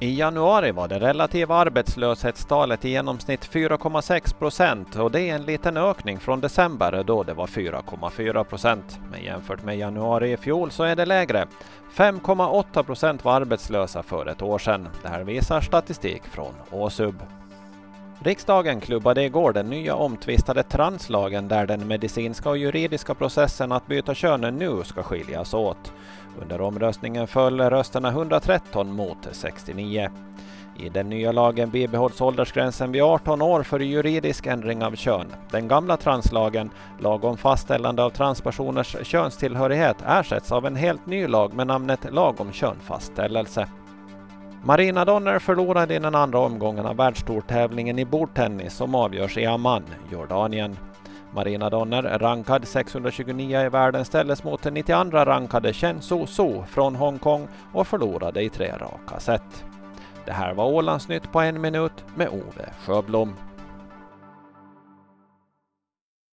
I januari var det relativa arbetslöshetstalet i genomsnitt 4,6 procent och det är en liten ökning från december då det var 4,4 procent. Men jämfört med januari i fjol så är det lägre. 5,8 procent var arbetslösa för ett år sedan. Det här visar statistik från Åsub. Riksdagen klubbade igår den nya omtvistade translagen där den medicinska och juridiska processen att byta kön nu ska skiljas åt. Under omröstningen föll rösterna 113 mot 69. I den nya lagen bibehålls åldersgränsen vid 18 år för juridisk ändring av kön. Den gamla translagen, lag om fastställande av transpersoners könstillhörighet, ersätts av en helt ny lag med namnet lag om könfastställelse. Marina Donner förlorade i den andra omgången av världstourtävlingen i bordtennis som avgörs i Amman, Jordanien. Marina Donner, rankad 629 i världen, ställdes mot den 92 rankade Chen Su Su från Hongkong och förlorade i tre raka set. Det här var Ålandsnytt på en minut med Ove Sjöblom.